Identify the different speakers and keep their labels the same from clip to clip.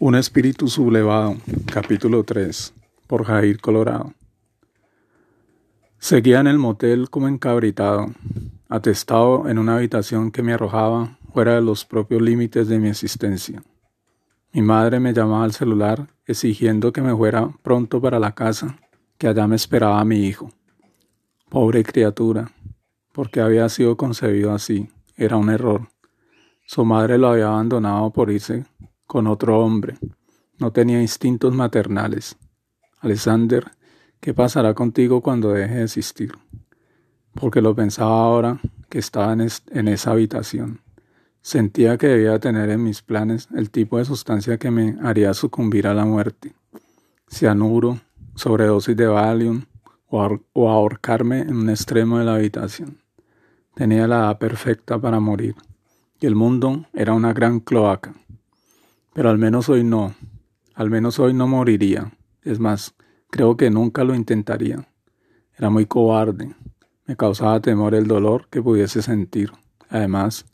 Speaker 1: Un espíritu sublevado, capítulo 3, por Jair Colorado. Seguía en el motel como encabritado, atestado en una habitación que me arrojaba fuera de los propios límites de mi existencia. Mi madre me llamaba al celular exigiendo que me fuera pronto para la casa, que allá me esperaba mi hijo. Pobre criatura, porque había sido concebido así, era un error. Su madre lo había abandonado por irse con otro hombre. No tenía instintos maternales. Alexander, ¿qué pasará contigo cuando deje de existir? Porque lo pensaba ahora que estaba en, esa habitación. Sentía que debía tener en mis planes el tipo de sustancia que me haría sucumbir a la muerte. Cianuro, sobredosis de Valium o, o ahorcarme en un extremo de la habitación. Tenía la edad perfecta para morir, y el mundo era una gran cloaca. Pero al menos hoy no. Al menos hoy no moriría. Es más, creo que nunca lo intentaría. Era muy cobarde. Me causaba temor el dolor que pudiese sentir. Además,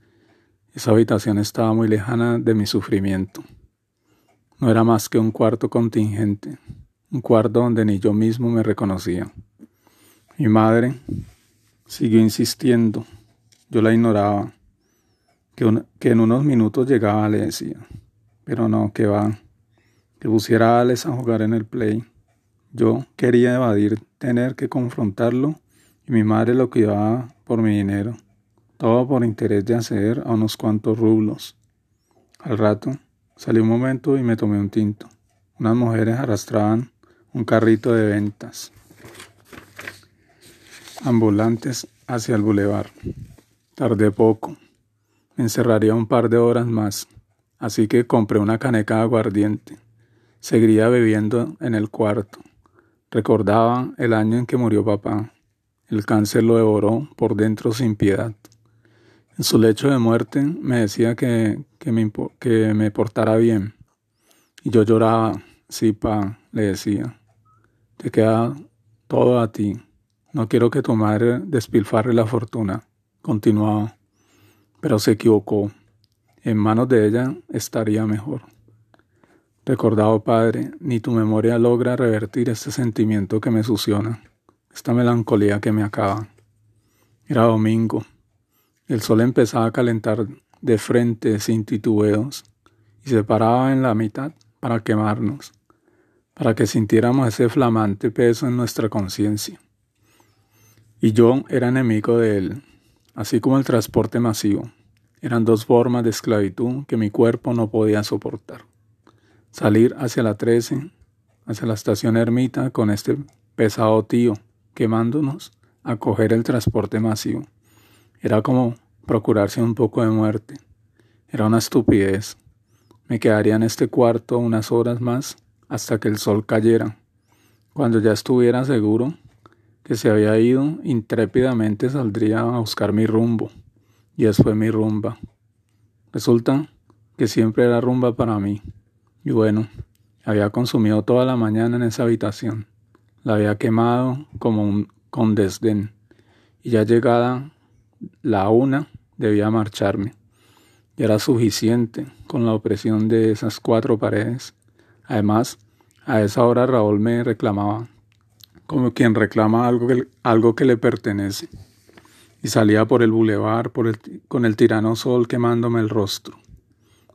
Speaker 1: esa habitación estaba muy lejana de mi sufrimiento. No era más que un cuarto contingente, un cuarto donde ni yo mismo me reconocía. Mi madre siguió insistiendo. Yo la ignoraba. Que, que en unos minutos llegaba, le decía. Pero no, que va. Que pusiera a Alex a jugar en el play. Yo quería evadir tener que confrontarlo y mi madre lo cuidaba por mi dinero. Todo por interés de acceder a unos cuantos rublos. Al rato salí un momento y me tomé un tinto. Unas mujeres arrastraban un carrito de ventas ambulantes hacia el bulevar. Tardé poco. Me encerraría un par de horas más así que compré una caneca de aguardiente. Seguiría bebiendo en el cuarto. Recordaba el año en que murió papá. El cáncer lo devoró por dentro sin piedad. En su lecho de muerte me decía que, que, me, que me portara bien. Y yo lloraba. Sí, pa, le decía. Te queda todo a ti. No quiero que tu madre despilfarre la fortuna. Continuaba. Pero se equivocó. En manos de ella estaría mejor. Recordado Padre, ni tu memoria logra revertir este sentimiento que me suciona, esta melancolía que me acaba. Era domingo. El sol empezaba a calentar de frente sin titubeos y se paraba en la mitad para quemarnos, para que sintiéramos ese flamante peso en nuestra conciencia. Y yo era enemigo de él, así como el transporte masivo. Eran dos formas de esclavitud que mi cuerpo no podía soportar. Salir hacia la 13, hacia la estación ermita con este pesado tío quemándonos a coger el transporte masivo. Era como procurarse un poco de muerte. Era una estupidez. Me quedaría en este cuarto unas horas más hasta que el sol cayera. Cuando ya estuviera seguro que se había ido, intrépidamente saldría a buscar mi rumbo y fue mi rumba. Resulta que siempre era rumba para mí. Y bueno, había consumido toda la mañana en esa habitación. La había quemado como un, con desdén. Y ya llegada la una, debía marcharme. Y era suficiente con la opresión de esas cuatro paredes. Además, a esa hora Raúl me reclamaba, como quien reclama algo que, algo que le pertenece y salía por el bulevar con el tirano sol quemándome el rostro.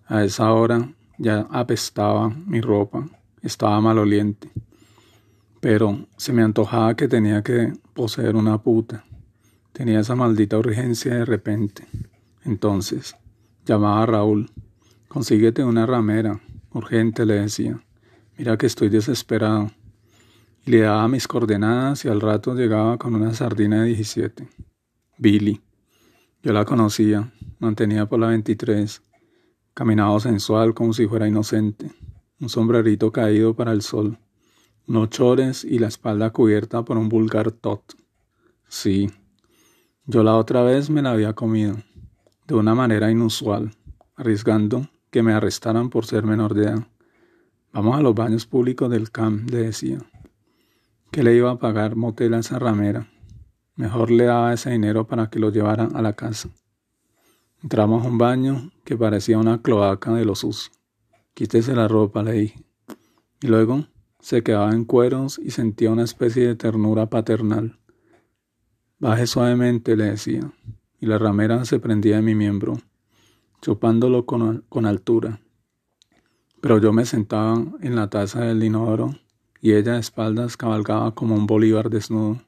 Speaker 1: A esa hora ya apestaba mi ropa, estaba maloliente, pero se me antojaba que tenía que poseer una puta. Tenía esa maldita urgencia de repente. Entonces llamaba a Raúl. Consíguete una ramera. Urgente, le decía. Mira que estoy desesperado. Y le daba mis coordenadas y al rato llegaba con una sardina de 17. Billy. Yo la conocía, mantenía por la 23, caminaba sensual como si fuera inocente, un sombrerito caído para el sol, unos chores y la espalda cubierta por un vulgar tot. Sí, yo la otra vez me la había comido, de una manera inusual, arriesgando que me arrestaran por ser menor de edad. Vamos a los baños públicos del CAM, le decía. ¿Qué le iba a pagar motel a esa ramera? Mejor le daba ese dinero para que lo llevaran a la casa. Entramos a un baño que parecía una cloaca de los sucio. Quítese la ropa, le dije. Y luego se quedaba en cueros y sentía una especie de ternura paternal. Baje suavemente, le decía, y la ramera se prendía en mi miembro, chupándolo con, con altura. Pero yo me sentaba en la taza del inodoro y ella de espaldas cabalgaba como un bolívar desnudo,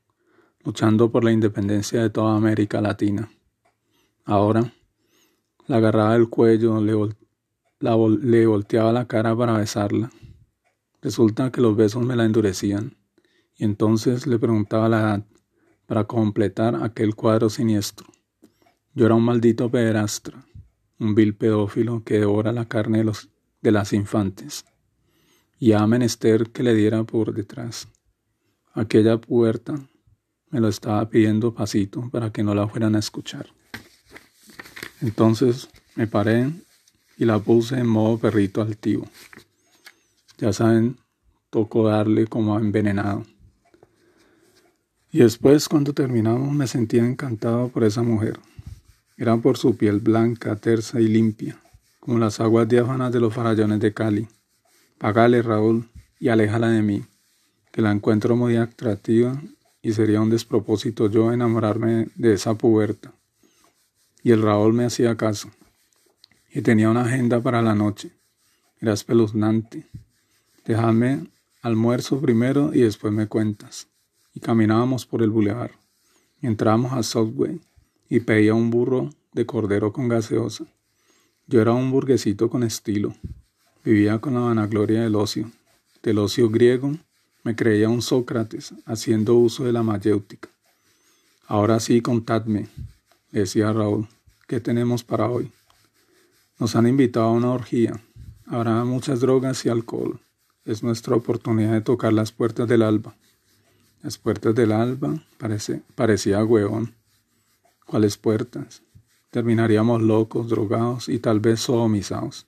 Speaker 1: luchando por la independencia de toda América Latina. Ahora, la agarraba del cuello, le, le volteaba la cara para besarla. Resulta que los besos me la endurecían, y entonces le preguntaba la edad para completar aquel cuadro siniestro. Yo era un maldito pederastra, un vil pedófilo que devora la carne de, los, de las infantes, y a menester que le diera por detrás. Aquella puerta me lo estaba pidiendo pasito para que no la fueran a escuchar. Entonces me paré y la puse en modo perrito altivo. Ya saben, tocó darle como envenenado. Y después, cuando terminamos, me sentía encantado por esa mujer. Era por su piel blanca, tersa y limpia, como las aguas diáfanas de los farallones de Cali. Pagale, Raúl, y aléjala de mí, que la encuentro muy atractiva y sería un despropósito yo enamorarme de esa puberta. Y el Raúl me hacía caso y tenía una agenda para la noche. Era espeluznante. Déjame almuerzo primero y después me cuentas. Y caminábamos por el bulevar. Entramos a Southway y pedía un burro de cordero con gaseosa. Yo era un burguesito con estilo. Vivía con la vanagloria del ocio. Del ocio griego me creía un Sócrates haciendo uso de la mayéutica. Ahora sí, contadme, decía Raúl, ¿qué tenemos para hoy? Nos han invitado a una orgía. Habrá muchas drogas y alcohol. Es nuestra oportunidad de tocar las puertas del alba. Las puertas del alba parece, parecía hueón. ¿Cuáles puertas? Terminaríamos locos, drogados y tal vez sodomizados.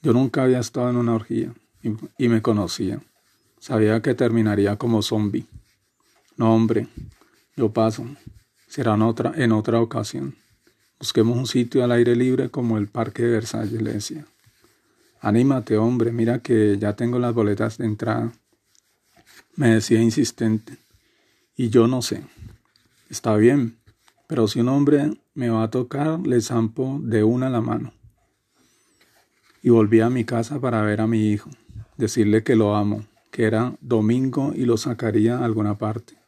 Speaker 1: Yo nunca había estado en una orgía y, y me conocía. Sabía que terminaría como zombie. No, hombre, yo paso. Será en otra, en otra ocasión. Busquemos un sitio al aire libre como el Parque de Versalles, le decía. Anímate, hombre, mira que ya tengo las boletas de entrada. Me decía insistente. Y yo no sé. Está bien, pero si un hombre me va a tocar, le zampo de una la mano. Y volví a mi casa para ver a mi hijo, decirle que lo amo, que era domingo y lo sacaría a alguna parte.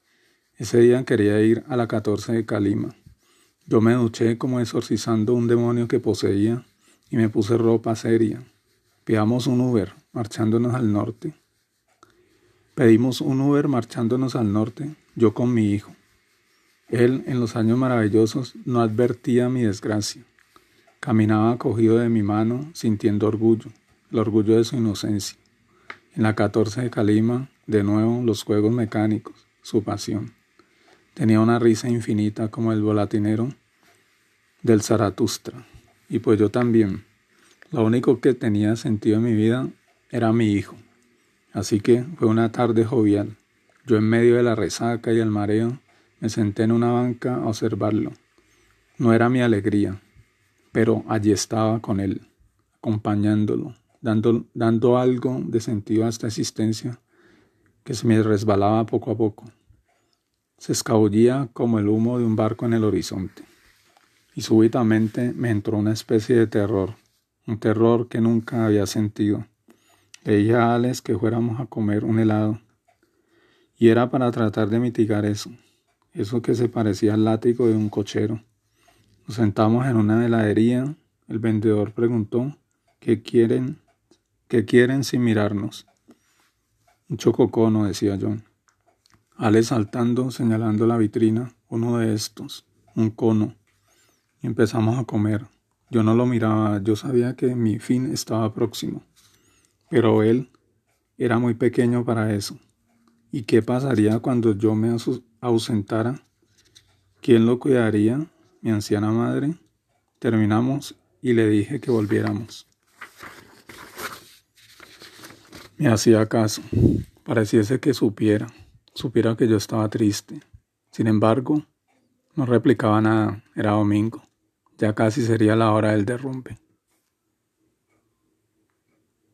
Speaker 1: Ese día quería ir a la 14 de Calima. Yo me duché como exorcizando un demonio que poseía y me puse ropa seria. Pidamos un Uber marchándonos al norte. Pedimos un Uber marchándonos al norte, yo con mi hijo. Él, en los años maravillosos, no advertía mi desgracia. Caminaba cogido de mi mano, sintiendo orgullo, el orgullo de su inocencia. En la 14 de Calima, de nuevo, los juegos mecánicos, su pasión. Tenía una risa infinita como el volatinero del Zaratustra. Y pues yo también. Lo único que tenía sentido en mi vida era mi hijo. Así que fue una tarde jovial. Yo en medio de la resaca y el mareo me senté en una banca a observarlo. No era mi alegría, pero allí estaba con él, acompañándolo, dando, dando algo de sentido a esta existencia que se me resbalaba poco a poco se escabullía como el humo de un barco en el horizonte. Y súbitamente me entró una especie de terror, un terror que nunca había sentido. Le dije a Alex que fuéramos a comer un helado. Y era para tratar de mitigar eso, eso que se parecía al látigo de un cochero. Nos sentamos en una heladería. El vendedor preguntó qué quieren, qué quieren sin mirarnos. Un chococono, decía John. Ale saltando, señalando la vitrina, uno de estos, un cono. Empezamos a comer. Yo no lo miraba, yo sabía que mi fin estaba próximo. Pero él era muy pequeño para eso. ¿Y qué pasaría cuando yo me ausentara? ¿Quién lo cuidaría? Mi anciana madre. Terminamos y le dije que volviéramos. Me hacía caso. Pareciese que supiera supiera que yo estaba triste. Sin embargo, no replicaba nada, era domingo, ya casi sería la hora del derrumbe.